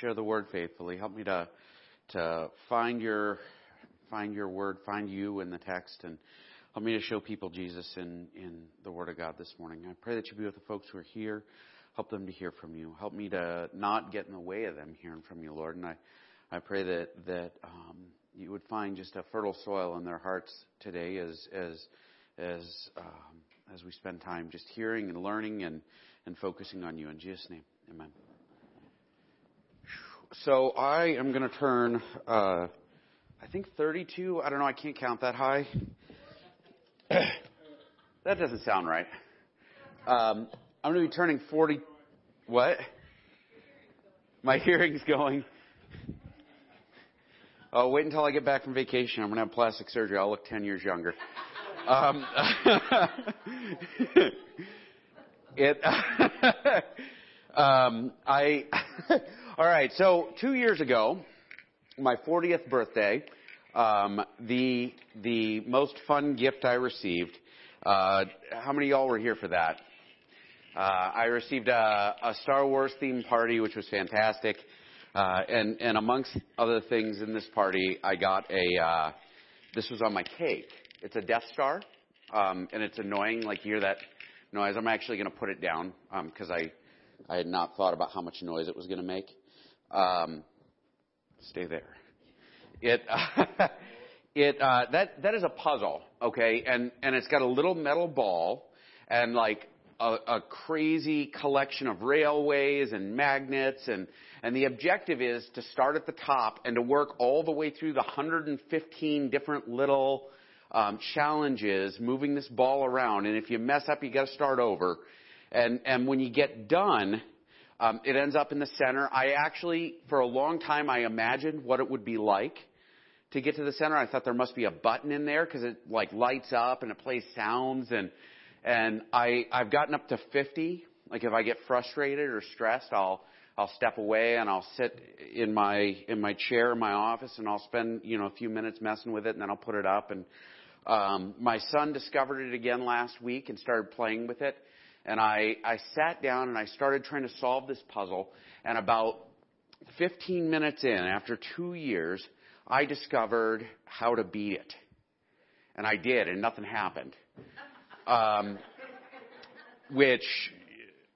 share the word faithfully. Help me to to find your find your word, find you in the text, and help me to show people Jesus in in the Word of God this morning. I pray that you be with the folks who are here. Help them to hear from you. Help me to not get in the way of them hearing from you, Lord. And I I pray that that um, you would find just a fertile soil in their hearts today as as as um, as we spend time just hearing and learning and and focusing on you. In Jesus' name, Amen. So I am going to turn, uh, I think 32. I don't know. I can't count that high. that doesn't sound right. Um, I'm going to be turning 40. What? My hearing's going. Oh, wait until I get back from vacation. I'm going to have plastic surgery. I'll look 10 years younger. Um, it. um, I. All right. So two years ago, my 40th birthday, um, the the most fun gift I received. Uh, how many of y'all were here for that? Uh, I received a, a Star Wars themed party, which was fantastic. Uh, and and amongst other things in this party, I got a. Uh, this was on my cake. It's a Death Star, um, and it's annoying. Like you hear that noise. I'm actually going to put it down because um, I I had not thought about how much noise it was going to make. Um, stay there. It uh, it uh, that that is a puzzle, okay, and and it's got a little metal ball and like a, a crazy collection of railways and magnets and and the objective is to start at the top and to work all the way through the 115 different little um, challenges moving this ball around. And if you mess up, you got to start over. And and when you get done, um, it ends up in the center. I actually, for a long time, I imagined what it would be like to get to the center. I thought there must be a button in there because it like lights up and it plays sounds and and I I've gotten up to 50. Like if I get frustrated or stressed, I'll I'll step away and I'll sit in my in my chair in my office and I'll spend you know a few minutes messing with it and then I'll put it up and um, my son discovered it again last week and started playing with it and I, I sat down and I started trying to solve this puzzle. And about 15 minutes in, after two years, I discovered how to beat it. And I did, and nothing happened. Um, which,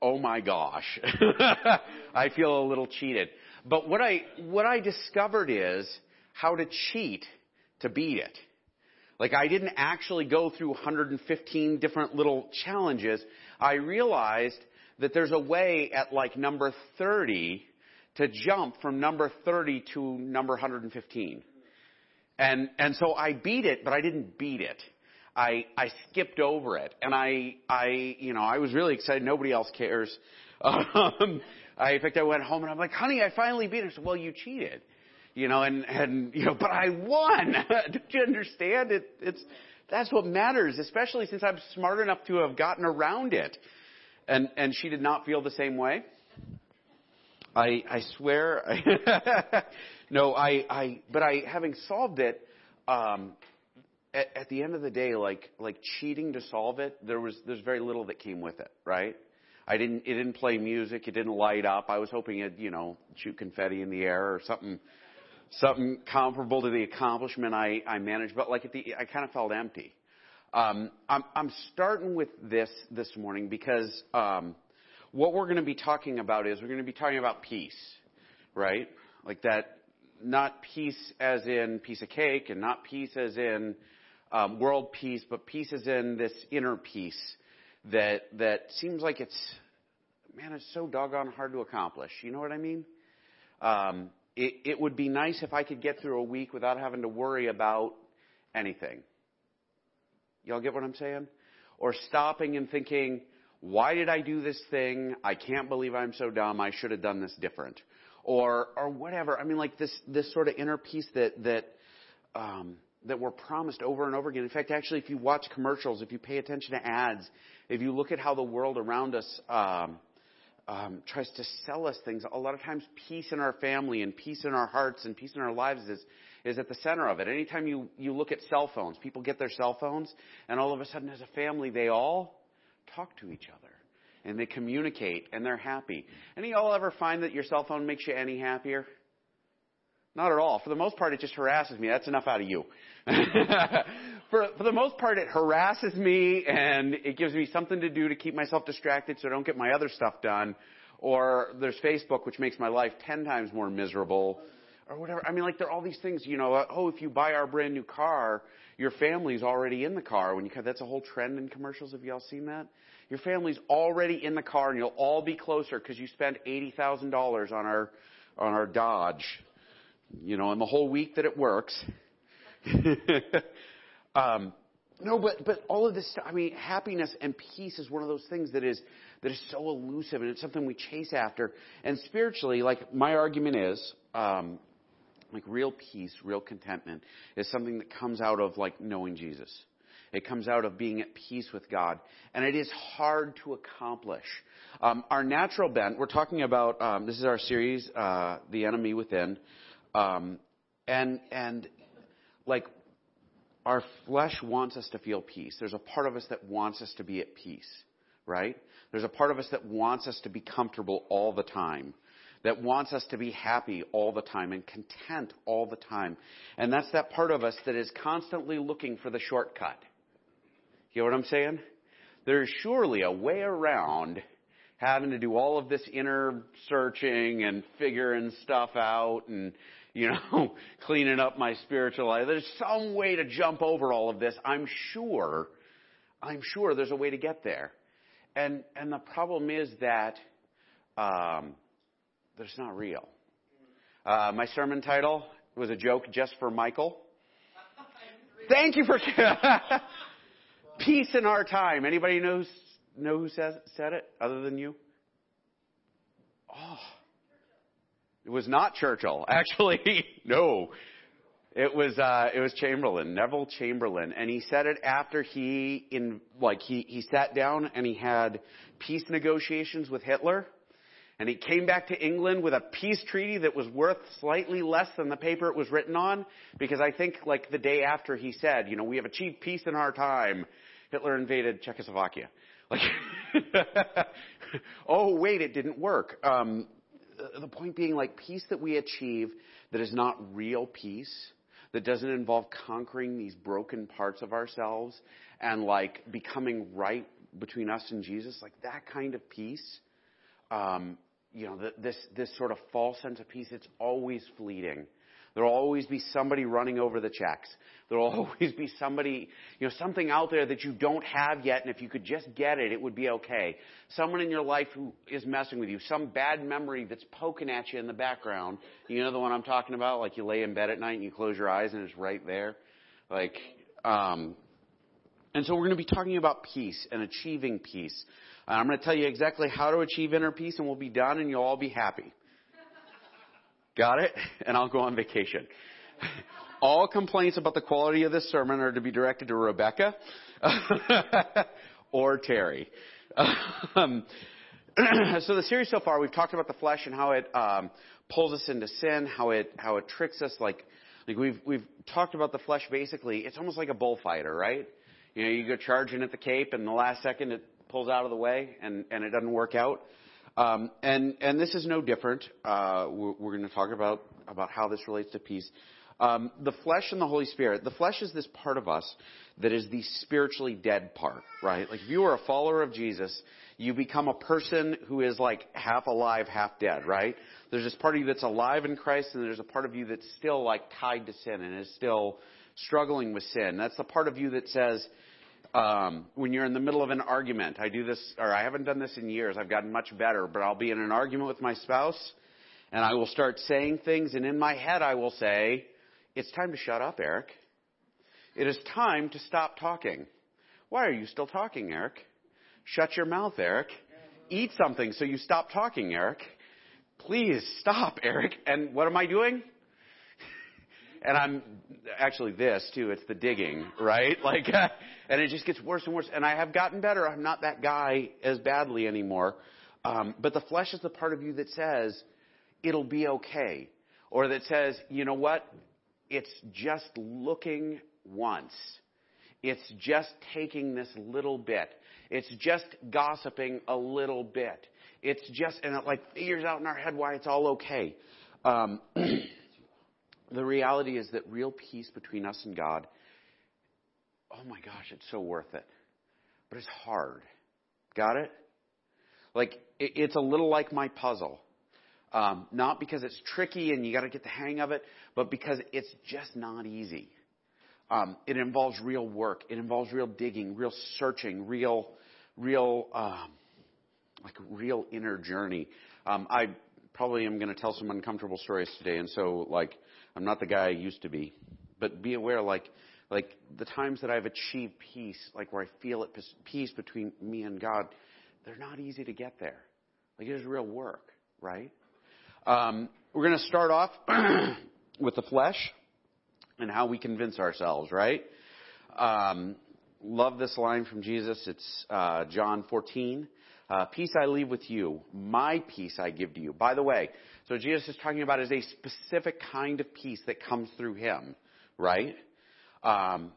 oh my gosh, I feel a little cheated. But what I, what I discovered is how to cheat to beat it. Like I didn't actually go through 115 different little challenges. I realized that there's a way at like number 30 to jump from number 30 to number 115. And, and so I beat it, but I didn't beat it. I, I skipped over it. And I, I, you know, I was really excited. Nobody else cares. Um, I, in fact, I went home and I'm like, honey, I finally beat it. I said, well, you cheated. You know, and, and, you know, but I won. Don't you understand? It, it's, that's what matters, especially since I'm smart enough to have gotten around it. And, and she did not feel the same way. I, I swear. no, I, I, but I, having solved it, um, at, at the end of the day, like, like cheating to solve it, there was, there's very little that came with it, right? I didn't, it didn't play music, it didn't light up. I was hoping it, you know, shoot confetti in the air or something something comparable to the accomplishment I, I managed, but like at the, I kind of felt empty. Um, I'm, I'm starting with this this morning because um, what we're going to be talking about is we're going to be talking about peace, right? Like that, not peace as in piece of cake, and not peace as in um, world peace, but peace as in this inner peace that that seems like it's man, it's so doggone hard to accomplish. You know what I mean? Um, it, it would be nice if I could get through a week without having to worry about anything. Y'all get what I'm saying? Or stopping and thinking, why did I do this thing? I can't believe I'm so dumb. I should have done this different. Or, or whatever. I mean, like this, this sort of inner peace that, that, um, that we're promised over and over again. In fact, actually, if you watch commercials, if you pay attention to ads, if you look at how the world around us, um, um, tries to sell us things. A lot of times, peace in our family and peace in our hearts and peace in our lives is is at the center of it. Anytime you you look at cell phones, people get their cell phones, and all of a sudden, as a family, they all talk to each other. and they communicate and they're happy. Any y'all ever find that your cell phone makes you any happier? Not at all. For the most part, it just harasses me. That's enough out of you. for, for the most part, it harasses me and it gives me something to do to keep myself distracted so I don't get my other stuff done. Or there's Facebook, which makes my life ten times more miserable. Or whatever. I mean, like, there are all these things, you know, oh, if you buy our brand new car, your family's already in the car. When you, that's a whole trend in commercials. Have y'all seen that? Your family's already in the car and you'll all be closer because you spent $80,000 on our, on our Dodge. You know, in the whole week that it works. um, no, but but all of this stuff. I mean, happiness and peace is one of those things that is that is so elusive, and it's something we chase after. And spiritually, like my argument is, um, like real peace, real contentment is something that comes out of like knowing Jesus. It comes out of being at peace with God, and it is hard to accomplish. Um, our natural bent. We're talking about um, this is our series, uh, "The Enemy Within," um, and and like our flesh wants us to feel peace. There's a part of us that wants us to be at peace, right? There's a part of us that wants us to be comfortable all the time, that wants us to be happy all the time and content all the time. And that's that part of us that is constantly looking for the shortcut. You know what I'm saying? There's surely a way around having to do all of this inner searching and figuring stuff out and you know, cleaning up my spiritual life. There's some way to jump over all of this. I'm sure, I'm sure there's a way to get there. And, and the problem is that, um, that it's not real. Uh, my sermon title was a joke just for Michael. Thank you for peace in our time. Anybody knows know who says, said it other than you? Oh, it was not Churchill, actually. no. It was uh, it was Chamberlain, Neville Chamberlain, and he said it after he in like he he sat down and he had peace negotiations with Hitler, and he came back to England with a peace treaty that was worth slightly less than the paper it was written on, because I think like the day after he said, you know, we have achieved peace in our time, Hitler invaded Czechoslovakia. Like, oh wait, it didn't work. Um, the point being like peace that we achieve that is not real peace, that doesn't involve conquering these broken parts of ourselves and like becoming right between us and Jesus, like that kind of peace, um, you know, the, this, this sort of false sense of peace, it's always fleeting. There'll always be somebody running over the checks. There'll always be somebody, you know, something out there that you don't have yet, and if you could just get it, it would be okay. Someone in your life who is messing with you, some bad memory that's poking at you in the background. You know the one I'm talking about? Like you lay in bed at night and you close your eyes and it's right there. Like, um, and so we're going to be talking about peace and achieving peace. I'm going to tell you exactly how to achieve inner peace, and we'll be done, and you'll all be happy. Got it? And I'll go on vacation. All complaints about the quality of this sermon are to be directed to Rebecca or Terry. Um, so the series so far, we've talked about the flesh and how it um, pulls us into sin, how it how it tricks us. Like like we've we've talked about the flesh. Basically, it's almost like a bullfighter, right? You know, you go charging at the cape, and the last second it pulls out of the way, and and it doesn't work out. Um, and and this is no different. Uh, we're, we're going to talk about about how this relates to peace. Um, the flesh and the Holy Spirit. The flesh is this part of us that is the spiritually dead part, right? Like if you are a follower of Jesus, you become a person who is like half alive, half dead, right? There's this part of you that's alive in Christ, and there's a part of you that's still like tied to sin and is still struggling with sin. That's the part of you that says, um, when you're in the middle of an argument. I do this, or I haven't done this in years. I've gotten much better, but I'll be in an argument with my spouse, and I will start saying things, and in my head I will say, "It's time to shut up, Eric. It is time to stop talking. Why are you still talking, Eric? Shut your mouth, Eric. Eat something so you stop talking, Eric. Please stop, Eric." And what am I doing? And I'm actually this too. It's the digging, right? Like, uh, and it just gets worse and worse. And I have gotten better. I'm not that guy as badly anymore. Um, but the flesh is the part of you that says it'll be okay, or that says, you know what? It's just looking once. It's just taking this little bit. It's just gossiping a little bit. It's just, and it like figures out in our head why it's all okay. Um, the reality is that real peace between us and God, oh my gosh, it's so worth it. But it's hard. Got it? Like, it, it's a little like my puzzle. Um, not because it's tricky and you got to get the hang of it, but because it's just not easy. Um, it involves real work. It involves real digging, real searching, real, real, um, like real inner journey. Um, I probably am going to tell some uncomfortable stories today, and so like I'm not the guy I used to be. But be aware, like, like the times that I've achieved peace, like where I feel at peace between me and God, they're not easy to get there. Like it is real work, right? Um, we're going to start off with the flesh and how we convince ourselves, right? Um, love this line from Jesus. It's uh, John 14. Uh, peace I leave with you. My peace I give to you. By the way, so Jesus is talking about is a specific kind of peace that comes through Him, right? Um,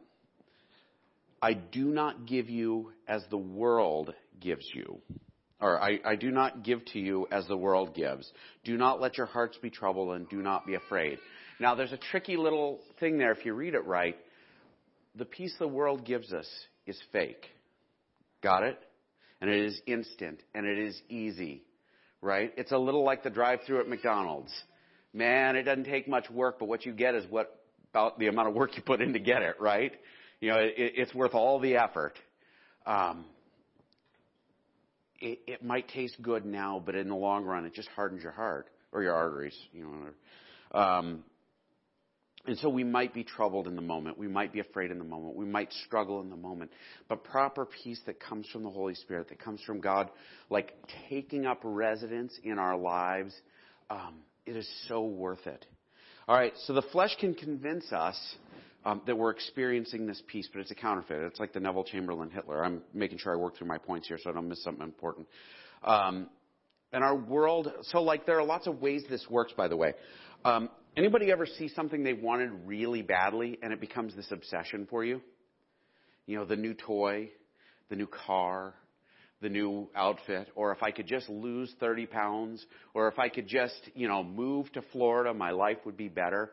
I do not give you as the world gives you. Or I, I do not give to you as the world gives. Do not let your hearts be troubled and do not be afraid. Now there's a tricky little thing there if you read it right. The peace the world gives us is fake. Got it? And it is instant and it is easy, right? It's a little like the drive-through at McDonald's. Man, it doesn't take much work, but what you get is what about the amount of work you put in to get it, right? You know, it, it's worth all the effort. Um, it, it might taste good now, but in the long run, it just hardens your heart or your arteries. You know, um, and so we might be troubled in the moment. We might be afraid in the moment. We might struggle in the moment. But proper peace that comes from the Holy Spirit, that comes from God, like taking up residence in our lives, um, it is so worth it. All right, so the flesh can convince us um, that we're experiencing this peace, but it's a counterfeit. It's like the Neville Chamberlain Hitler. I'm making sure I work through my points here so I don't miss something important. Um, and our world, so like there are lots of ways this works, by the way. Um, Anybody ever see something they wanted really badly and it becomes this obsession for you? You know, the new toy, the new car, the new outfit, or if I could just lose 30 pounds, or if I could just, you know, move to Florida, my life would be better.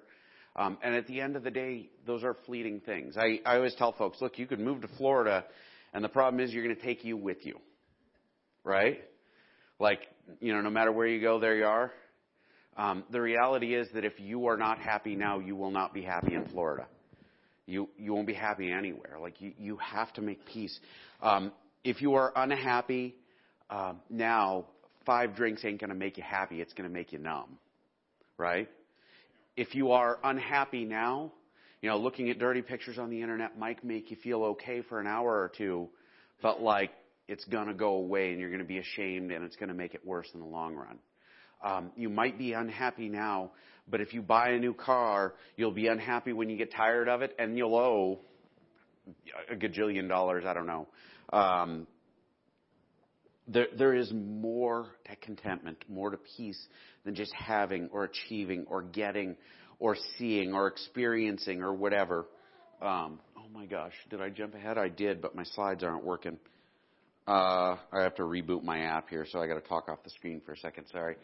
Um, and at the end of the day, those are fleeting things. I, I always tell folks, look, you could move to Florida, and the problem is you're going to take you with you. Right? Like, you know, no matter where you go, there you are. Um, the reality is that if you are not happy now, you will not be happy in Florida. You you won't be happy anywhere. Like you you have to make peace. Um, if you are unhappy uh, now, five drinks ain't going to make you happy. It's going to make you numb, right? If you are unhappy now, you know, looking at dirty pictures on the internet might make you feel okay for an hour or two, but like it's going to go away and you're going to be ashamed and it's going to make it worse in the long run. Um, you might be unhappy now, but if you buy a new car, you'll be unhappy when you get tired of it, and you'll owe a gajillion dollars. I don't know. Um, there, there is more to contentment, more to peace than just having or achieving or getting or seeing or experiencing or whatever. Um, oh my gosh, did I jump ahead? I did, but my slides aren't working. Uh, I have to reboot my app here, so I got to talk off the screen for a second. Sorry.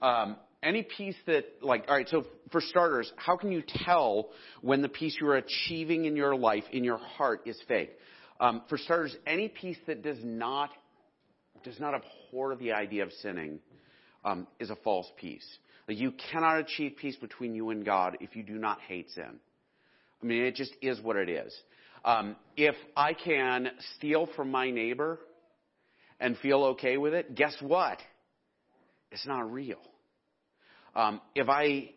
Um, any piece that, like, all right, so for starters, how can you tell when the peace you're achieving in your life, in your heart, is fake? Um, for starters, any peace that does not does not abhor the idea of sinning um, is a false peace. Like you cannot achieve peace between you and God if you do not hate sin. I mean, it just is what it is. Um, if I can steal from my neighbor and feel okay with it, guess what? It's not real. Um, if I,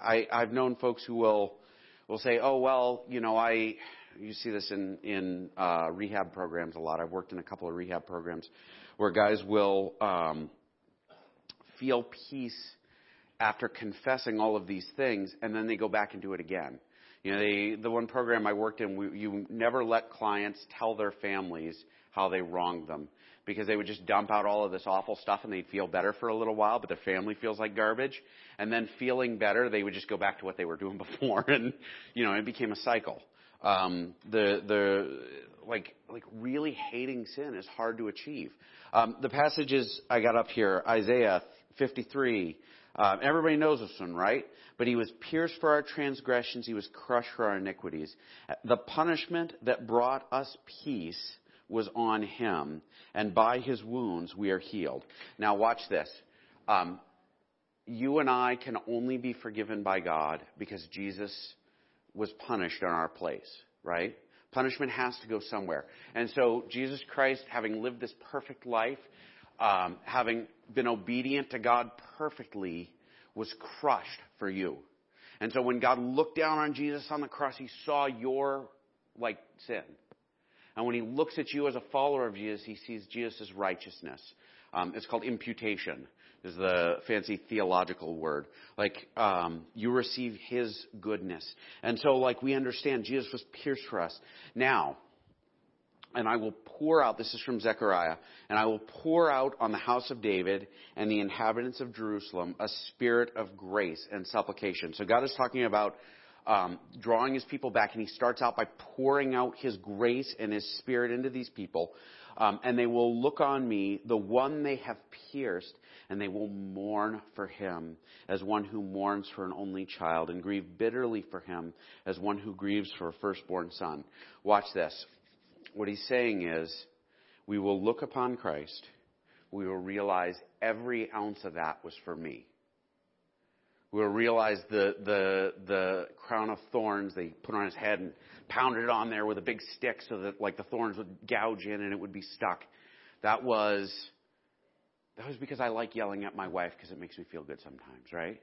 I, I've known folks who will, will say, oh, well, you know, I, you see this in, in, uh, rehab programs a lot. I've worked in a couple of rehab programs where guys will, um, feel peace after confessing all of these things and then they go back and do it again. You know, they, the one program I worked in, we, you never let clients tell their families how they wronged them because they would just dump out all of this awful stuff and they'd feel better for a little while, but their family feels like garbage. And then feeling better, they would just go back to what they were doing before and, you know, it became a cycle. Um, the the like like really hating sin is hard to achieve. Um, the passages I got up here, Isaiah 53. Um, everybody knows this one, right? But he was pierced for our transgressions, he was crushed for our iniquities. The punishment that brought us peace was on him, and by his wounds we are healed. Now, watch this. Um, you and I can only be forgiven by God because Jesus was punished in our place, right? Punishment has to go somewhere. And so, Jesus Christ, having lived this perfect life, um, having been obedient to God perfectly, was crushed for you. And so when God looked down on Jesus on the cross, he saw your like sin. And when he looks at you as a follower of Jesus, he sees Jesus' righteousness. Um, it's called imputation, is the fancy theological word. Like um, you receive his goodness, and so like we understand Jesus was pierced for us. Now, and I will pour out, this is from Zechariah, and I will pour out on the house of David and the inhabitants of Jerusalem a spirit of grace and supplication. So God is talking about um, drawing his people back, and he starts out by pouring out his grace and his spirit into these people. Um, and they will look on me, the one they have pierced, and they will mourn for him as one who mourns for an only child, and grieve bitterly for him as one who grieves for a firstborn son. Watch this. What he's saying is, we will look upon Christ. We will realize every ounce of that was for me. We will realize the, the, the crown of thorns they put on his head and pounded it on there with a big stick so that like the thorns would gouge in and it would be stuck. That was, that was because I like yelling at my wife because it makes me feel good sometimes, right?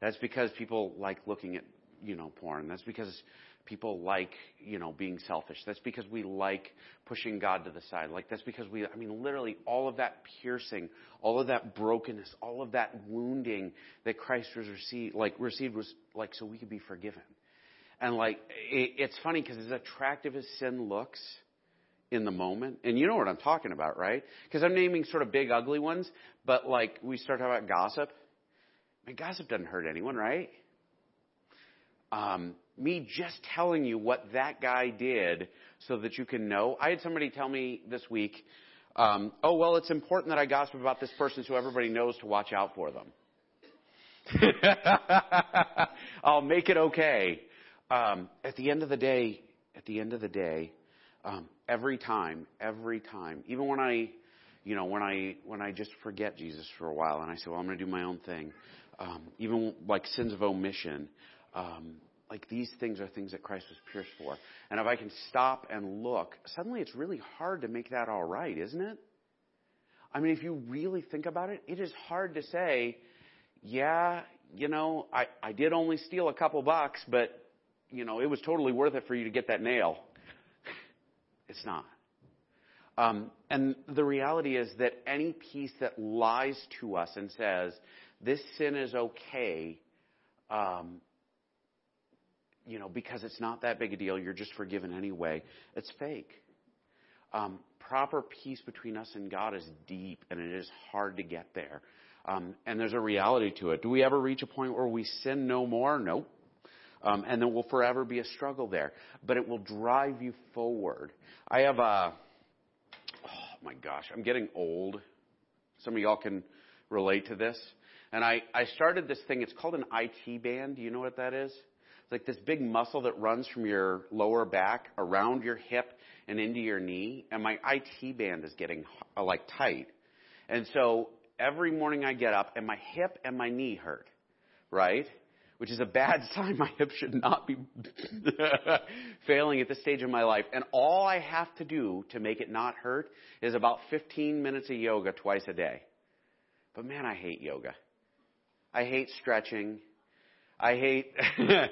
That's because people like looking at, you know, porn. That's because people like, you know, being selfish. That's because we like pushing God to the side. Like that's because we, I mean, literally all of that piercing, all of that brokenness, all of that wounding that Christ was received, like received was like so we could be forgiven. And like, it, it's funny because as attractive as sin looks in the moment, and you know what I'm talking about, right? Because I'm naming sort of big ugly ones, but like we start talking about gossip. I mean, gossip doesn't hurt anyone, right? Um, me just telling you what that guy did so that you can know. I had somebody tell me this week, um, oh, well, it's important that I gossip about this person so everybody knows to watch out for them. I'll make it okay. Um, at the end of the day, at the end of the day, um, every time, every time, even when I, you know, when I when I just forget Jesus for a while and I say, well, I'm going to do my own thing, um, even like sins of omission, um, like these things are things that Christ was pierced for. And if I can stop and look, suddenly it's really hard to make that all right, isn't it? I mean, if you really think about it, it is hard to say, yeah, you know, I, I did only steal a couple bucks, but, you know, it was totally worth it for you to get that nail. it's not. Um, and the reality is that any piece that lies to us and says, this sin is okay, um, you know, because it's not that big a deal, you're just forgiven anyway. It's fake. Um, proper peace between us and God is deep, and it is hard to get there. Um, and there's a reality to it. Do we ever reach a point where we sin no more? Nope. Um, and there will forever be a struggle there. But it will drive you forward. I have a, oh my gosh, I'm getting old. Some of y'all can relate to this. And I, I started this thing, it's called an IT band. Do you know what that is? Like this big muscle that runs from your lower back around your hip and into your knee. And my IT band is getting uh, like tight. And so every morning I get up and my hip and my knee hurt, right? Which is a bad sign. My hip should not be failing at this stage of my life. And all I have to do to make it not hurt is about 15 minutes of yoga twice a day. But man, I hate yoga. I hate stretching. I hate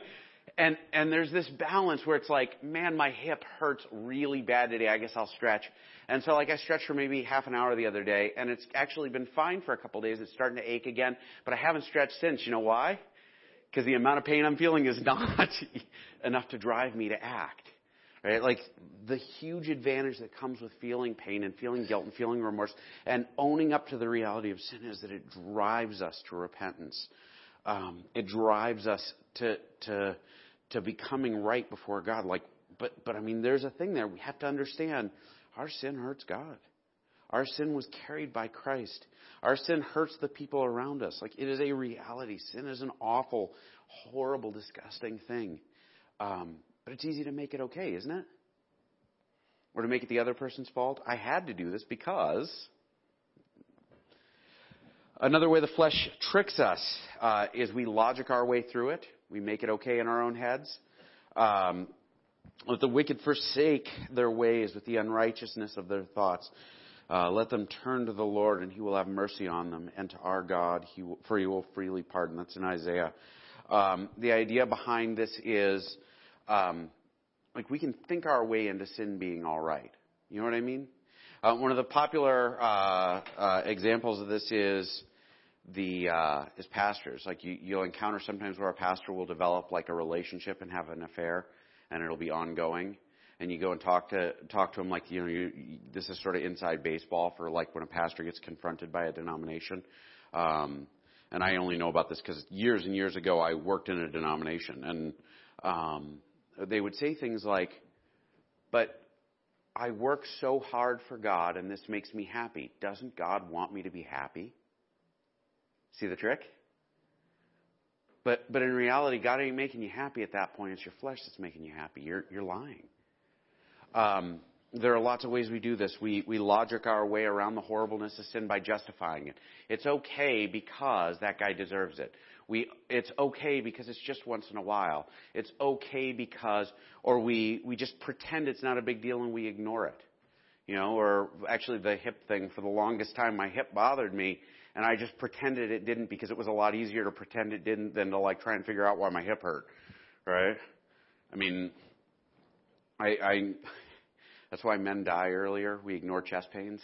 and and there's this balance where it's like, man, my hip hurts really bad today. I guess I'll stretch. And so like I stretched for maybe half an hour the other day, and it's actually been fine for a couple of days. It's starting to ache again, but I haven't stretched since. You know why? Because the amount of pain I'm feeling is not enough to drive me to act. Right? Like the huge advantage that comes with feeling pain and feeling guilt and feeling remorse and owning up to the reality of sin is that it drives us to repentance. Um, it drives us to to to becoming right before God, like but, but I mean, there's a thing there. We have to understand our sin hurts God. Our sin was carried by Christ. Our sin hurts the people around us. Like, it is a reality. Sin is an awful, horrible, disgusting thing. Um, but it's easy to make it okay, isn't it? Or to make it the other person's fault. I had to do this because another way the flesh tricks us uh, is we logic our way through it. We make it okay in our own heads. Um, let the wicked forsake their ways with the unrighteousness of their thoughts. Uh, let them turn to the Lord, and He will have mercy on them, and to our God, he will, for He will freely pardon. That's in Isaiah. Um, the idea behind this is, um, like we can think our way into sin being all right. You know what I mean? Uh, one of the popular uh, uh examples of this is the uh, is pastors. Like you, you'll encounter sometimes where a pastor will develop like a relationship and have an affair, and it'll be ongoing and you go and talk to talk to them like you know you, you, this is sort of inside baseball for like when a pastor gets confronted by a denomination. Um, and I only know about this because years and years ago I worked in a denomination, and um, they would say things like, "But I work so hard for God, and this makes me happy. Doesn't God want me to be happy?" See the trick? But but in reality, God ain't making you happy at that point. It's your flesh that's making you happy. You're you're lying. Um, there are lots of ways we do this. We, we logic our way around the horribleness of sin by justifying it. It's okay because that guy deserves it. We, it's okay because it's just once in a while. It's okay because, or we, we just pretend it's not a big deal and we ignore it. You know, or actually the hip thing, for the longest time my hip bothered me and I just pretended it didn't because it was a lot easier to pretend it didn't than to like try and figure out why my hip hurt. Right? I mean, I, I that's why men die earlier. We ignore chest pains.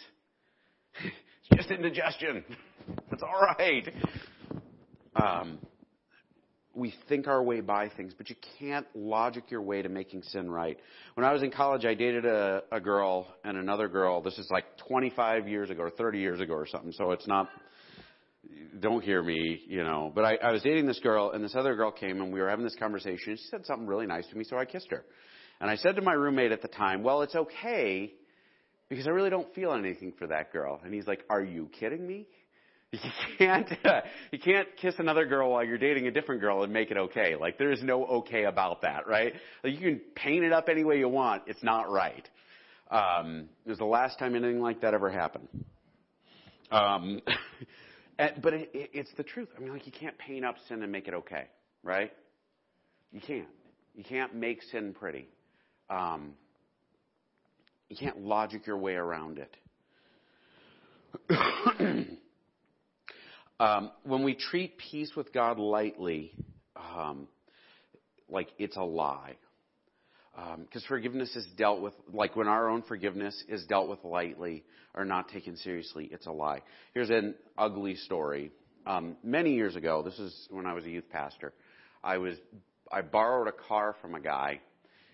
it's just indigestion. It's all right. Um, we think our way by things, but you can't logic your way to making sin right. When I was in college, I dated a, a girl and another girl. This is like 25 years ago or 30 years ago or something. So it's not. Don't hear me, you know. But I, I was dating this girl, and this other girl came, and we were having this conversation. She said something really nice to me, so I kissed her. And I said to my roommate at the time, well, it's okay because I really don't feel anything for that girl. And he's like, are you kidding me? You can't, you can't kiss another girl while you're dating a different girl and make it okay. Like there is no okay about that, right? Like you can paint it up any way you want. It's not right. Um, it was the last time anything like that ever happened. Um, and, but it, it, it's the truth. I mean, like you can't paint up sin and make it okay, right? You can't. You can't make sin pretty. Um, you can't logic your way around it. um, when we treat peace with God lightly, um, like it's a lie. Because um, forgiveness is dealt with, like when our own forgiveness is dealt with lightly or not taken seriously, it's a lie. Here's an ugly story. Um, many years ago, this is when I was a youth pastor, I was I borrowed a car from a guy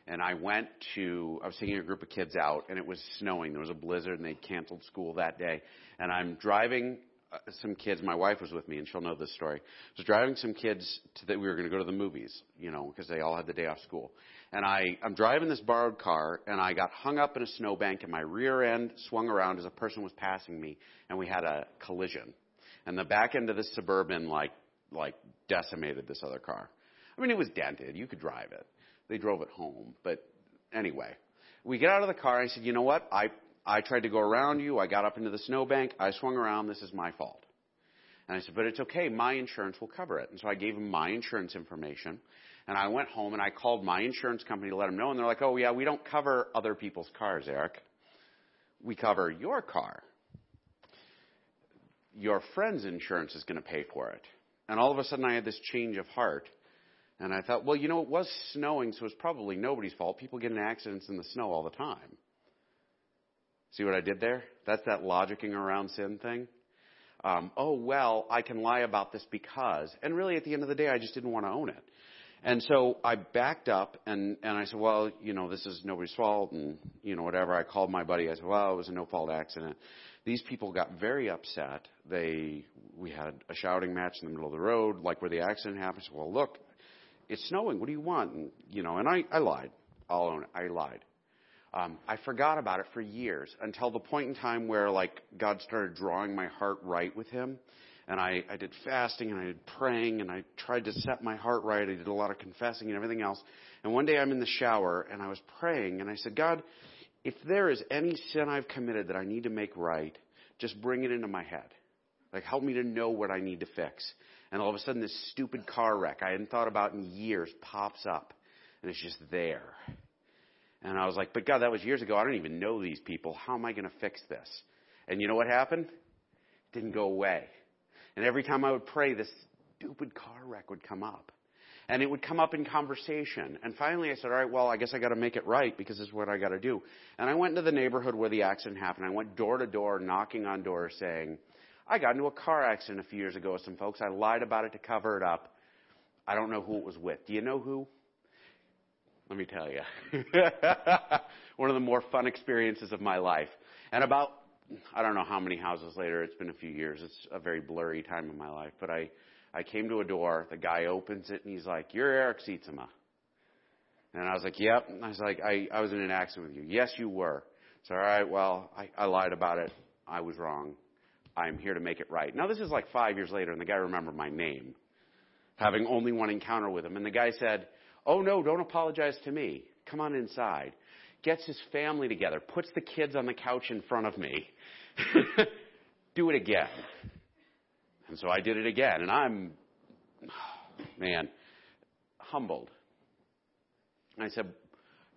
and I went to, I was taking a group of kids out, and it was snowing. There was a blizzard, and they canceled school that day. And I'm driving uh, some kids. My wife was with me, and she'll know this story. I was driving some kids to that we were going to go to the movies, you know, because they all had the day off school. And I, I'm driving this borrowed car, and I got hung up in a snowbank, and my rear end swung around as a person was passing me, and we had a collision. And the back end of the suburban, like, like decimated this other car. I mean, it was dented. You could drive it. They drove it home. But anyway, we get out of the car. And I said, you know what? I, I tried to go around you. I got up into the snowbank. I swung around. This is my fault. And I said, but it's okay. My insurance will cover it. And so I gave him my insurance information. And I went home and I called my insurance company to let them know. And they're like, oh, yeah, we don't cover other people's cars, Eric. We cover your car. Your friend's insurance is going to pay for it. And all of a sudden I had this change of heart. And I thought, well, you know, it was snowing, so it's probably nobody's fault. People get in accidents in the snow all the time. See what I did there? That's that logicking around sin thing. Um, oh, well, I can lie about this because. And really, at the end of the day, I just didn't want to own it. And so I backed up and, and I said, well, you know, this is nobody's fault and, you know, whatever. I called my buddy. I said, well, it was a no fault accident. These people got very upset. They, we had a shouting match in the middle of the road, like where the accident happened. I said, well, look, it's snowing. What do you want? And, you know, and I, I lied. I'll own it. I lied. Um, I forgot about it for years until the point in time where like God started drawing my heart right with Him, and I, I did fasting and I did praying and I tried to set my heart right. I did a lot of confessing and everything else. And one day I'm in the shower and I was praying and I said, God, if there is any sin I've committed that I need to make right, just bring it into my head. Like help me to know what I need to fix. And all of a sudden this stupid car wreck I hadn't thought about in years pops up and it's just there. And I was like, but God, that was years ago. I don't even know these people. How am I going to fix this? And you know what happened? It didn't go away. And every time I would pray, this stupid car wreck would come up. And it would come up in conversation. And finally I said, all right, well, I guess I got to make it right because this is what I got to do. And I went into the neighborhood where the accident happened. I went door to door, knocking on doors saying, I got into a car accident a few years ago with some folks. I lied about it to cover it up. I don't know who it was with. Do you know who? Let me tell you. One of the more fun experiences of my life. And about, I don't know how many houses later, it's been a few years. It's a very blurry time in my life. But I, I came to a door. The guy opens it and he's like, You're Eric Sietsema. And I was like, Yep. And I was like, I, I was in an accident with you. Yes, you were. So, all right, well, I, I lied about it. I was wrong. I'm here to make it right. Now, this is like five years later, and the guy remembered my name, having only one encounter with him. And the guy said, Oh, no, don't apologize to me. Come on inside. Gets his family together, puts the kids on the couch in front of me. Do it again. And so I did it again, and I'm, man, humbled. And I said,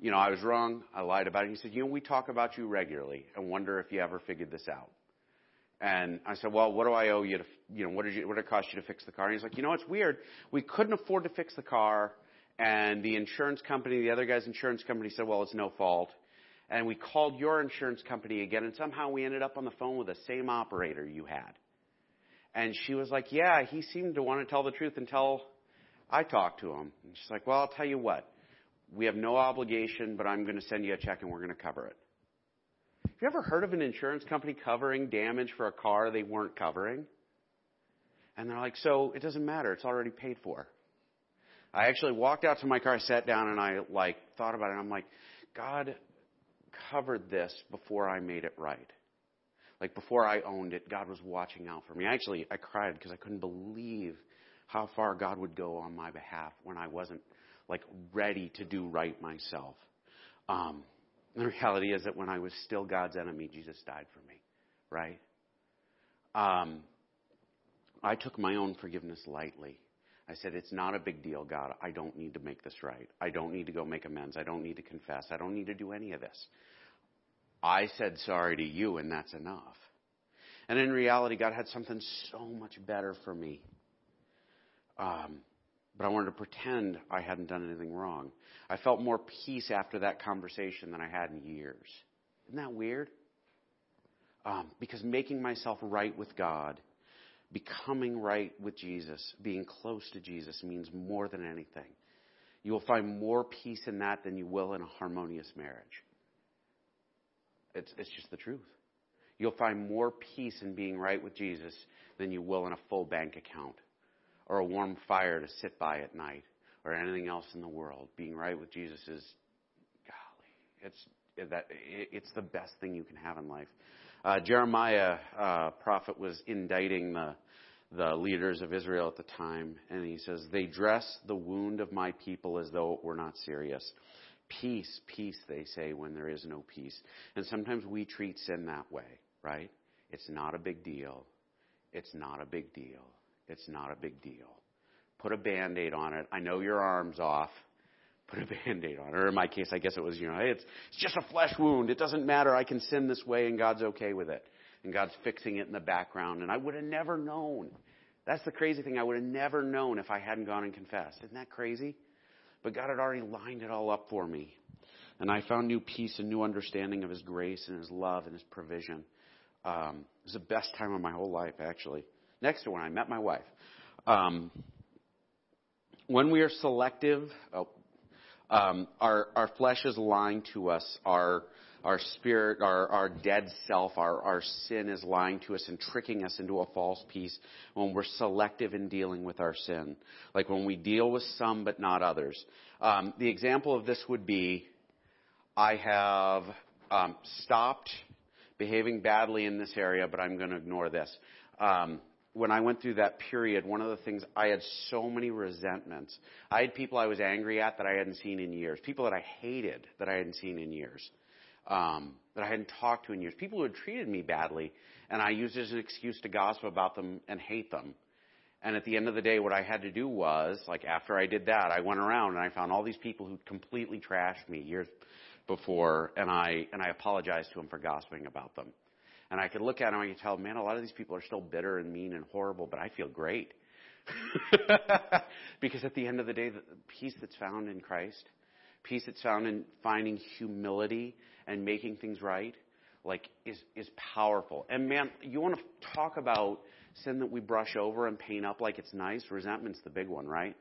you know, I was wrong. I lied about it. And He said, you know, we talk about you regularly and wonder if you ever figured this out. And I said, well, what do I owe you to, you know, what did, you, what did it cost you to fix the car? And he's like, you know, it's weird. We couldn't afford to fix the car. And the insurance company, the other guy's insurance company said, well, it's no fault. And we called your insurance company again, and somehow we ended up on the phone with the same operator you had. And she was like, yeah, he seemed to want to tell the truth until I talked to him. And she's like, well, I'll tell you what. We have no obligation, but I'm going to send you a check and we're going to cover it. Have you ever heard of an insurance company covering damage for a car they weren't covering? And they're like, so it doesn't matter. It's already paid for. I actually walked out to my car, sat down, and I like thought about it. I'm like, God covered this before I made it right. Like before I owned it, God was watching out for me. Actually, I cried because I couldn't believe how far God would go on my behalf when I wasn't like ready to do right myself. Um, the reality is that when I was still God's enemy, Jesus died for me, right? Um, I took my own forgiveness lightly. I said, It's not a big deal, God. I don't need to make this right. I don't need to go make amends. I don't need to confess. I don't need to do any of this. I said sorry to you, and that's enough. And in reality, God had something so much better for me. Um, but I wanted to pretend I hadn't done anything wrong. I felt more peace after that conversation than I had in years. Isn't that weird? Um, because making myself right with God, becoming right with Jesus, being close to Jesus means more than anything. You will find more peace in that than you will in a harmonious marriage. It's, it's just the truth. You'll find more peace in being right with Jesus than you will in a full bank account or a warm fire to sit by at night or anything else in the world. Being right with Jesus is, golly, it's, that, it's the best thing you can have in life. Uh, Jeremiah, uh, prophet, was indicting the, the leaders of Israel at the time, and he says, They dress the wound of my people as though it were not serious. Peace, peace, they say, when there is no peace. And sometimes we treat sin that way, right? It's not a big deal. It's not a big deal. It's not a big deal. Put a band aid on it. I know your arm's off. Put a band aid on. Or in my case, I guess it was, you know, hey, it's, it's just a flesh wound. It doesn't matter. I can sin this way and God's okay with it. And God's fixing it in the background. And I would have never known. That's the crazy thing. I would have never known if I hadn't gone and confessed. Isn't that crazy? But God had already lined it all up for me. And I found new peace and new understanding of His grace and His love and His provision. Um, it was the best time of my whole life, actually. Next to when I met my wife. Um, when we are selective, oh, um, our, our flesh is lying to us. Our, our spirit, our, our dead self, our, our sin is lying to us and tricking us into a false peace when we're selective in dealing with our sin. Like when we deal with some but not others. Um, the example of this would be I have um, stopped behaving badly in this area, but I'm going to ignore this. Um, when I went through that period, one of the things I had so many resentments. I had people I was angry at that I hadn't seen in years, people that I hated that I hadn't seen in years, um, that I hadn't talked to in years, people who had treated me badly, and I used it as an excuse to gossip about them and hate them. And at the end of the day, what I had to do was, like after I did that, I went around and I found all these people who completely trashed me years before, and I and I apologized to them for gossiping about them. And I could look at them and I could tell, man, a lot of these people are still bitter and mean and horrible, but I feel great. because at the end of the day, the peace that's found in Christ, peace that's found in finding humility and making things right, like is is powerful. And man, you want to talk about sin that we brush over and paint up like it's nice? Resentment's the big one, right?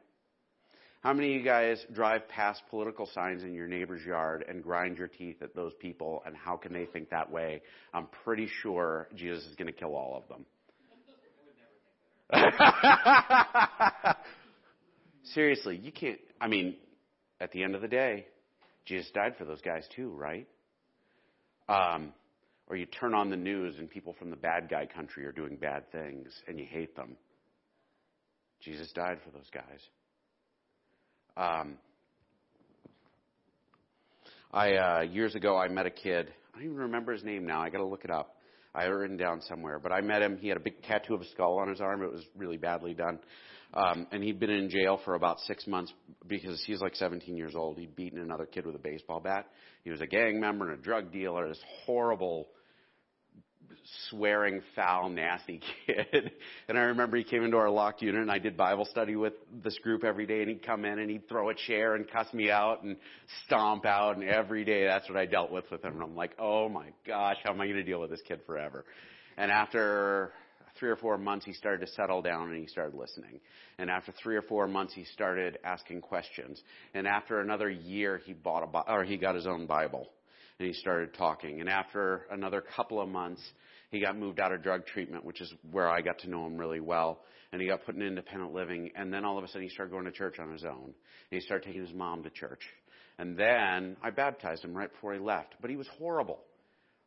How many of you guys drive past political signs in your neighbor's yard and grind your teeth at those people and how can they think that way? I'm pretty sure Jesus is going to kill all of them. Seriously, you can't, I mean, at the end of the day, Jesus died for those guys too, right? Um, or you turn on the news and people from the bad guy country are doing bad things and you hate them. Jesus died for those guys. Um, I uh, years ago I met a kid. I don't even remember his name now. I got to look it up. I have it written down somewhere. But I met him. He had a big tattoo of a skull on his arm. It was really badly done. Um, and he'd been in jail for about six months because he's like 17 years old. He'd beaten another kid with a baseball bat. He was a gang member and a drug dealer. This horrible swearing, foul, nasty kid. and I remember he came into our locked unit and I did Bible study with this group every day and he'd come in and he'd throw a chair and cuss me out and stomp out and every day that's what I dealt with with him. And I'm like, oh my gosh, how am I going to deal with this kid forever? And after three or four months, he started to settle down and he started listening. And after three or four months, he started asking questions. And after another year, he bought a, or he got his own Bible and he started talking. And after another couple of months, he got moved out of drug treatment, which is where I got to know him really well. And he got put in independent living. And then all of a sudden he started going to church on his own. And he started taking his mom to church. And then I baptized him right before he left. But he was horrible.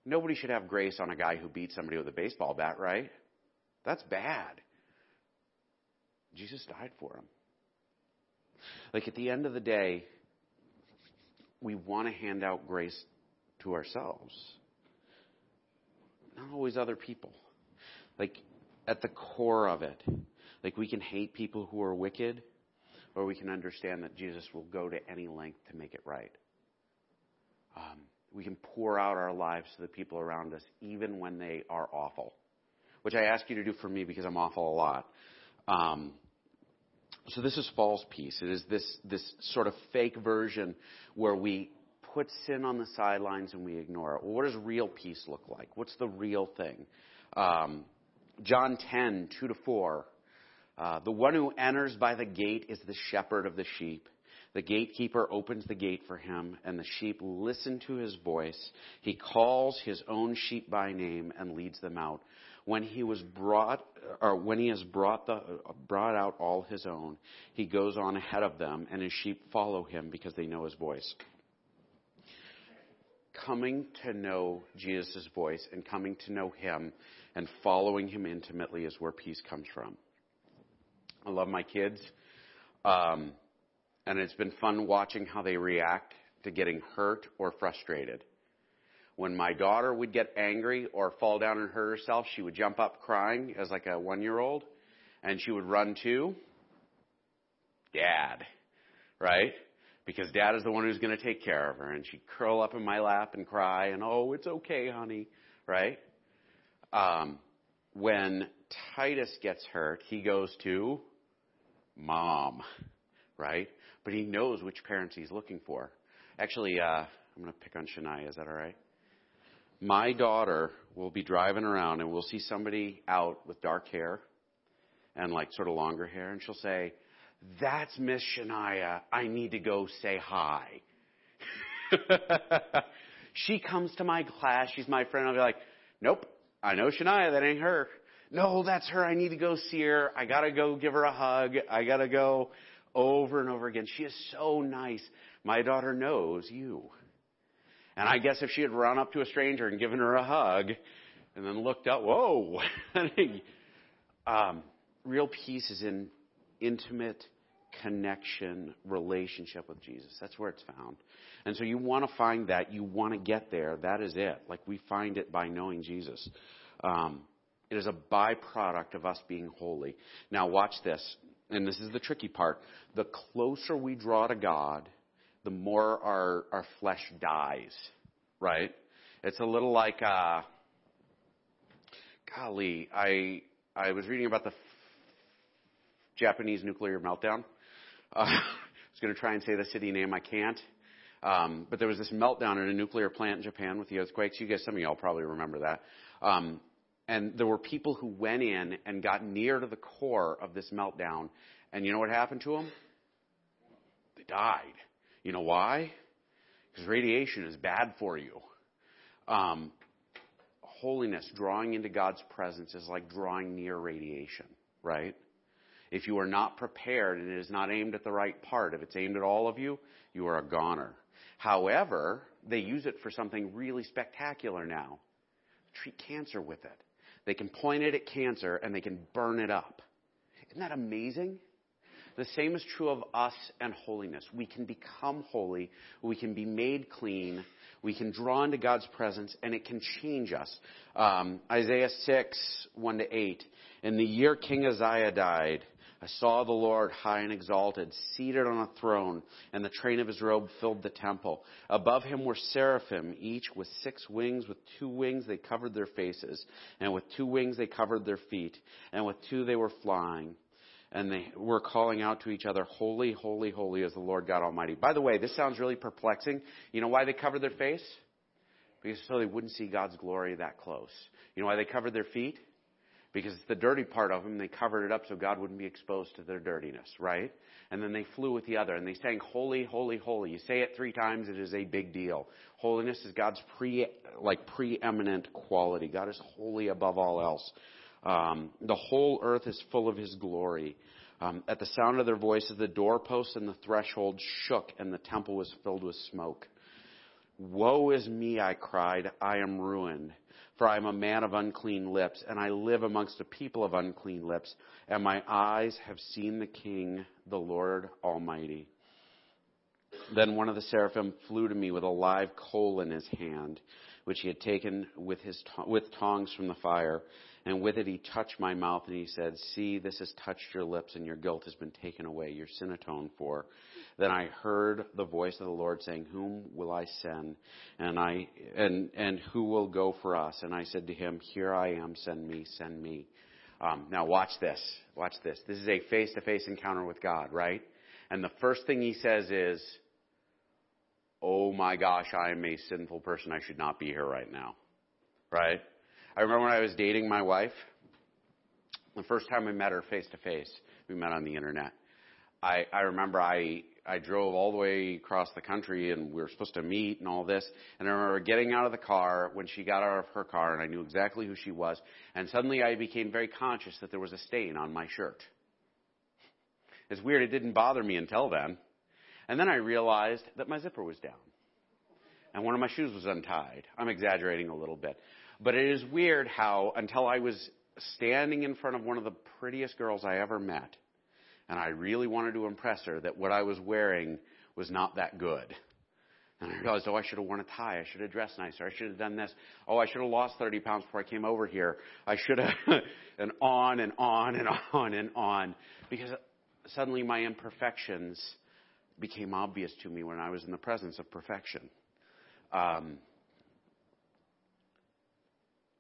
Nobody should have grace on a guy who beat somebody with a baseball bat, right? That's bad. Jesus died for him. Like at the end of the day, we want to hand out grace to ourselves not always other people. Like, at the core of it, like we can hate people who are wicked, or we can understand that Jesus will go to any length to make it right. Um, we can pour out our lives to the people around us, even when they are awful, which I ask you to do for me because I'm awful a lot. Um, so this is false peace. It is this this sort of fake version where we put sin on the sidelines and we ignore it. Well, what does real peace look like? What's the real thing? Um, John 10, 2 to 4. Uh, the one who enters by the gate is the shepherd of the sheep. The gatekeeper opens the gate for him, and the sheep listen to his voice. He calls his own sheep by name and leads them out. When he was brought, or when he has brought the brought out all his own, he goes on ahead of them, and his sheep follow him because they know his voice coming to know Jesus' voice and coming to know Him and following Him intimately is where peace comes from. I love my kids. Um, and it's been fun watching how they react to getting hurt or frustrated. When my daughter would get angry or fall down and hurt herself, she would jump up crying as like a one year old and she would run to dad, right? Because dad is the one who's going to take care of her. And she'd curl up in my lap and cry and, oh, it's okay, honey, right? Um, when Titus gets hurt, he goes to mom, right? But he knows which parents he's looking for. Actually, uh, I'm going to pick on Shania. Is that all right? My daughter will be driving around and we'll see somebody out with dark hair and like sort of longer hair, and she'll say, that's Miss Shania. I need to go say hi. she comes to my class. She's my friend. I'll be like, nope, I know Shania. That ain't her. No, that's her. I need to go see her. I gotta go give her a hug. I gotta go over and over again. She is so nice. My daughter knows you. And I guess if she had run up to a stranger and given her a hug and then looked up, whoa. um, real peace is in intimate connection, relationship with Jesus. That's where it's found. And so you want to find that. You want to get there. That is it. Like we find it by knowing Jesus. Um, it is a byproduct of us being holy. Now watch this. And this is the tricky part. The closer we draw to God, the more our, our flesh dies. Right? It's a little like, uh, golly, I, I was reading about the Japanese nuclear meltdown. Uh, I was going to try and say the city name. I can't. Um, but there was this meltdown at a nuclear plant in Japan with the earthquakes. You guys, some of y'all probably remember that. Um, and there were people who went in and got near to the core of this meltdown. And you know what happened to them? They died. You know why? Because radiation is bad for you. Um, holiness, drawing into God's presence, is like drawing near radiation, right? If you are not prepared and it is not aimed at the right part, if it's aimed at all of you, you are a goner. However, they use it for something really spectacular now. Treat cancer with it. They can point it at cancer and they can burn it up. Isn't that amazing? The same is true of us and holiness. We can become holy. We can be made clean. We can draw into God's presence and it can change us. Um, Isaiah 6, 1 to 8. In the year King Uzziah died, I saw the Lord high and exalted, seated on a throne, and the train of his robe filled the temple. Above him were seraphim, each with six wings. With two wings they covered their faces, and with two wings they covered their feet, and with two they were flying. And they were calling out to each other, Holy, holy, holy is the Lord God Almighty. By the way, this sounds really perplexing. You know why they covered their face? Because so they wouldn't see God's glory that close. You know why they covered their feet? Because it's the dirty part of them. They covered it up so God wouldn't be exposed to their dirtiness, right? And then they flew with the other and they sang holy, holy, holy. You say it three times, it is a big deal. Holiness is God's pre, like preeminent quality. God is holy above all else. Um, the whole earth is full of His glory. Um, at the sound of their voices, the doorposts and the threshold shook, and the temple was filled with smoke. Woe is me, I cried. I am ruined for I am a man of unclean lips, and I live amongst a people of unclean lips, and my eyes have seen the King, the Lord Almighty. Then one of the seraphim flew to me with a live coal in his hand, which he had taken with, his, with tongs from the fire. And with it he touched my mouth, and he said, See, this has touched your lips, and your guilt has been taken away, your sin atoned for. Then I heard the voice of the Lord saying, Whom will I send? And I and and who will go for us? And I said to him, Here I am, send me, send me. Um, now watch this. Watch this. This is a face-to-face encounter with God, right? And the first thing he says is, "Oh my gosh, I am a sinful person. I should not be here right now." Right? I remember when I was dating my wife. The first time I met her face to face, we met on the internet. I, I remember I I drove all the way across the country and we were supposed to meet and all this. And I remember getting out of the car when she got out of her car and I knew exactly who she was. And suddenly I became very conscious that there was a stain on my shirt. It's weird. It didn't bother me until then. And then I realized that my zipper was down. And one of my shoes was untied. I'm exaggerating a little bit. But it is weird how until I was standing in front of one of the prettiest girls I ever met, and I really wanted to impress her that what I was wearing was not that good. And I realized, oh, I should have worn a tie. I should have dressed nicer. I should have done this. Oh, I should have lost 30 pounds before I came over here. I should have, and on and on and on and on. Because suddenly my imperfections became obvious to me when I was in the presence of perfection. Um,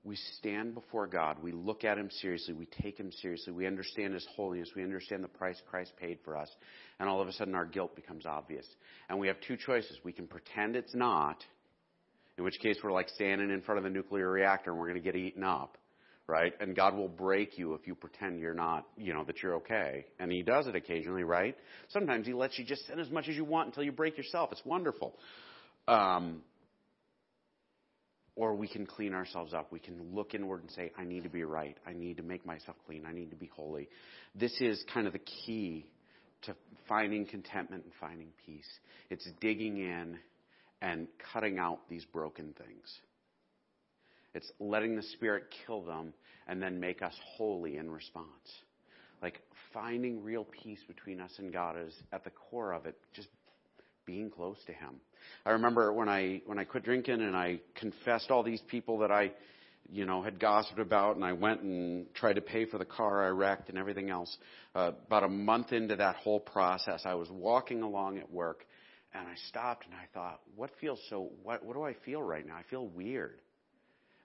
we stand before God, we look at Him seriously, we take Him seriously, we understand His holiness, we understand the price Christ paid for us, and all of a sudden our guilt becomes obvious. And we have two choices. We can pretend it's not, in which case we're like standing in front of the nuclear reactor and we're going to get eaten up, right? And God will break you if you pretend you're not, you know, that you're okay. And He does it occasionally, right? Sometimes He lets you just sin as much as you want until you break yourself. It's wonderful. Um, or we can clean ourselves up. We can look inward and say, I need to be right. I need to make myself clean. I need to be holy. This is kind of the key to finding contentment and finding peace. It's digging in and cutting out these broken things. It's letting the Spirit kill them and then make us holy in response. Like finding real peace between us and God is at the core of it, just being close to Him. I remember when I when I quit drinking and I confessed all these people that I, you know, had gossiped about, and I went and tried to pay for the car I wrecked and everything else. Uh, about a month into that whole process, I was walking along at work, and I stopped and I thought, what feels so? What what do I feel right now? I feel weird.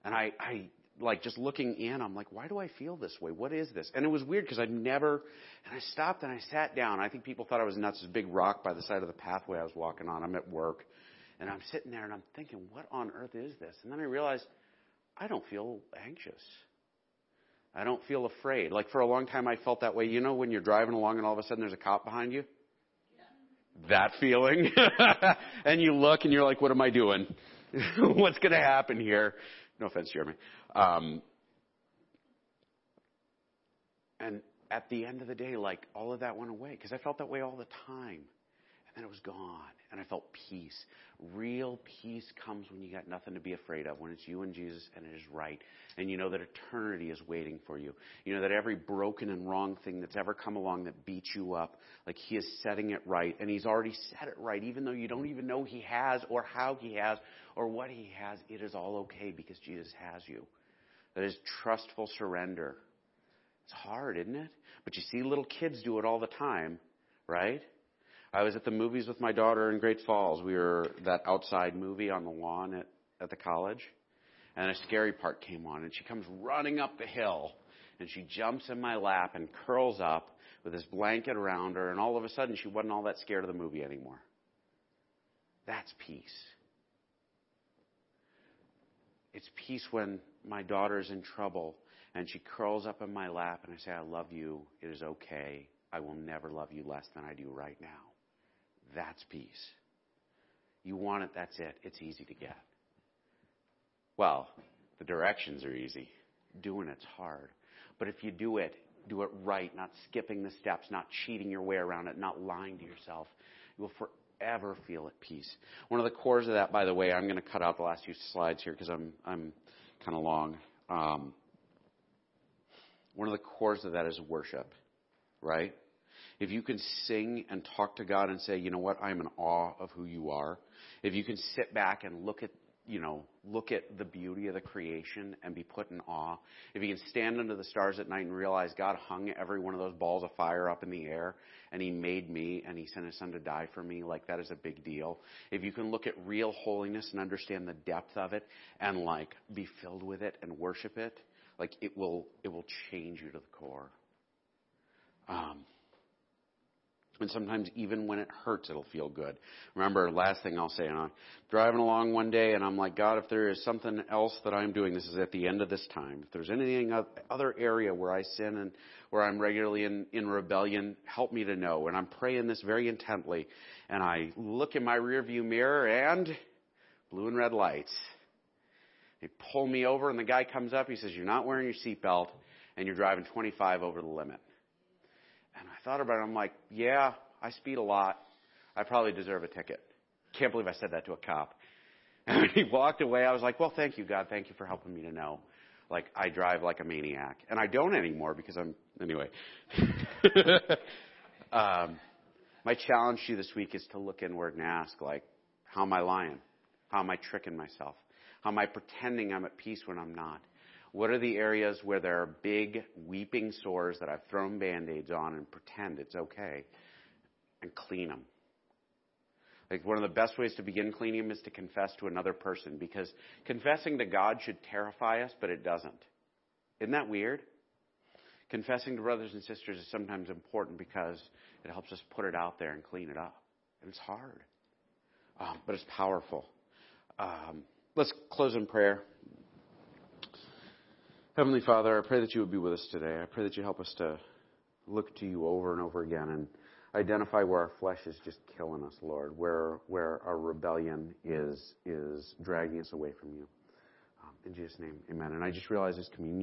And I, I like just looking in, I'm like, why do I feel this way? What is this? And it was weird because I'd never, and I stopped and I sat down. I think people thought I was nuts. This big rock by the side of the pathway I was walking on. I'm at work and I'm sitting there and I'm thinking, what on earth is this? And then I realized I don't feel anxious. I don't feel afraid. Like for a long time I felt that way. You know when you're driving along and all of a sudden there's a cop behind you? That feeling. and you look and you're like, what am I doing? What's going to happen here? No offense, Jeremy. Um, and at the end of the day, like all of that went away because I felt that way all the time. And then it was gone. And I felt peace. Real peace comes when you got nothing to be afraid of, when it's you and Jesus and it is right. And you know that eternity is waiting for you. You know that every broken and wrong thing that's ever come along that beats you up, like He is setting it right. And He's already set it right, even though you don't even know He has or how He has or what He has. It is all okay because Jesus has you. That is trustful surrender. It's hard, isn't it? But you see little kids do it all the time, right? I was at the movies with my daughter in Great Falls. We were that outside movie on the lawn at, at the college. And a scary part came on, and she comes running up the hill, and she jumps in my lap and curls up with this blanket around her, and all of a sudden she wasn't all that scared of the movie anymore. That's peace. It's peace when my daughter's in trouble and she curls up in my lap and I say, I love you. It is okay. I will never love you less than I do right now. That's peace. You want it, that's it. It's easy to get. Well, the directions are easy. Doing it's hard. But if you do it, do it right, not skipping the steps, not cheating your way around it, not lying to yourself, you will forever feel at peace. One of the cores of that, by the way, I'm going to cut out the last few slides here because I'm, I'm kind of long. Um, one of the cores of that is worship, right? if you can sing and talk to God and say, you know what, I'm in awe of who you are, if you can sit back and look at, you know, look at the beauty of the creation and be put in awe, if you can stand under the stars at night and realize God hung every one of those balls of fire up in the air and He made me and He sent His Son to die for me, like that is a big deal. If you can look at real holiness and understand the depth of it and like be filled with it and worship it, like it will, it will change you to the core. Um, and sometimes even when it hurts, it'll feel good. Remember, last thing I'll say, I'm driving along one day and I'm like, God, if there is something else that I'm doing, this is at the end of this time. If there's anything other area where I sin and where I'm regularly in, in rebellion, help me to know. And I'm praying this very intently. And I look in my rearview mirror and blue and red lights. They pull me over and the guy comes up. He says, you're not wearing your seatbelt and you're driving 25 over the limit. And I thought about it. I'm like, yeah, I speed a lot. I probably deserve a ticket. Can't believe I said that to a cop. And when he walked away, I was like, well, thank you, God. Thank you for helping me to know. Like, I drive like a maniac. And I don't anymore because I'm, anyway. um, my challenge to you this week is to look inward and ask, like, how am I lying? How am I tricking myself? How am I pretending I'm at peace when I'm not? What are the areas where there are big weeping sores that I've thrown band-aids on and pretend it's okay and clean them? Like one of the best ways to begin cleaning them is to confess to another person because confessing to God should terrify us, but it doesn't. Isn't that weird? Confessing to brothers and sisters is sometimes important because it helps us put it out there and clean it up. And it's hard, um, but it's powerful. Um, let's close in prayer. Heavenly Father, I pray that you would be with us today. I pray that you help us to look to you over and over again and identify where our flesh is just killing us, Lord, where where our rebellion is is dragging us away from you. Um, in Jesus' name, Amen. And I just realized this communion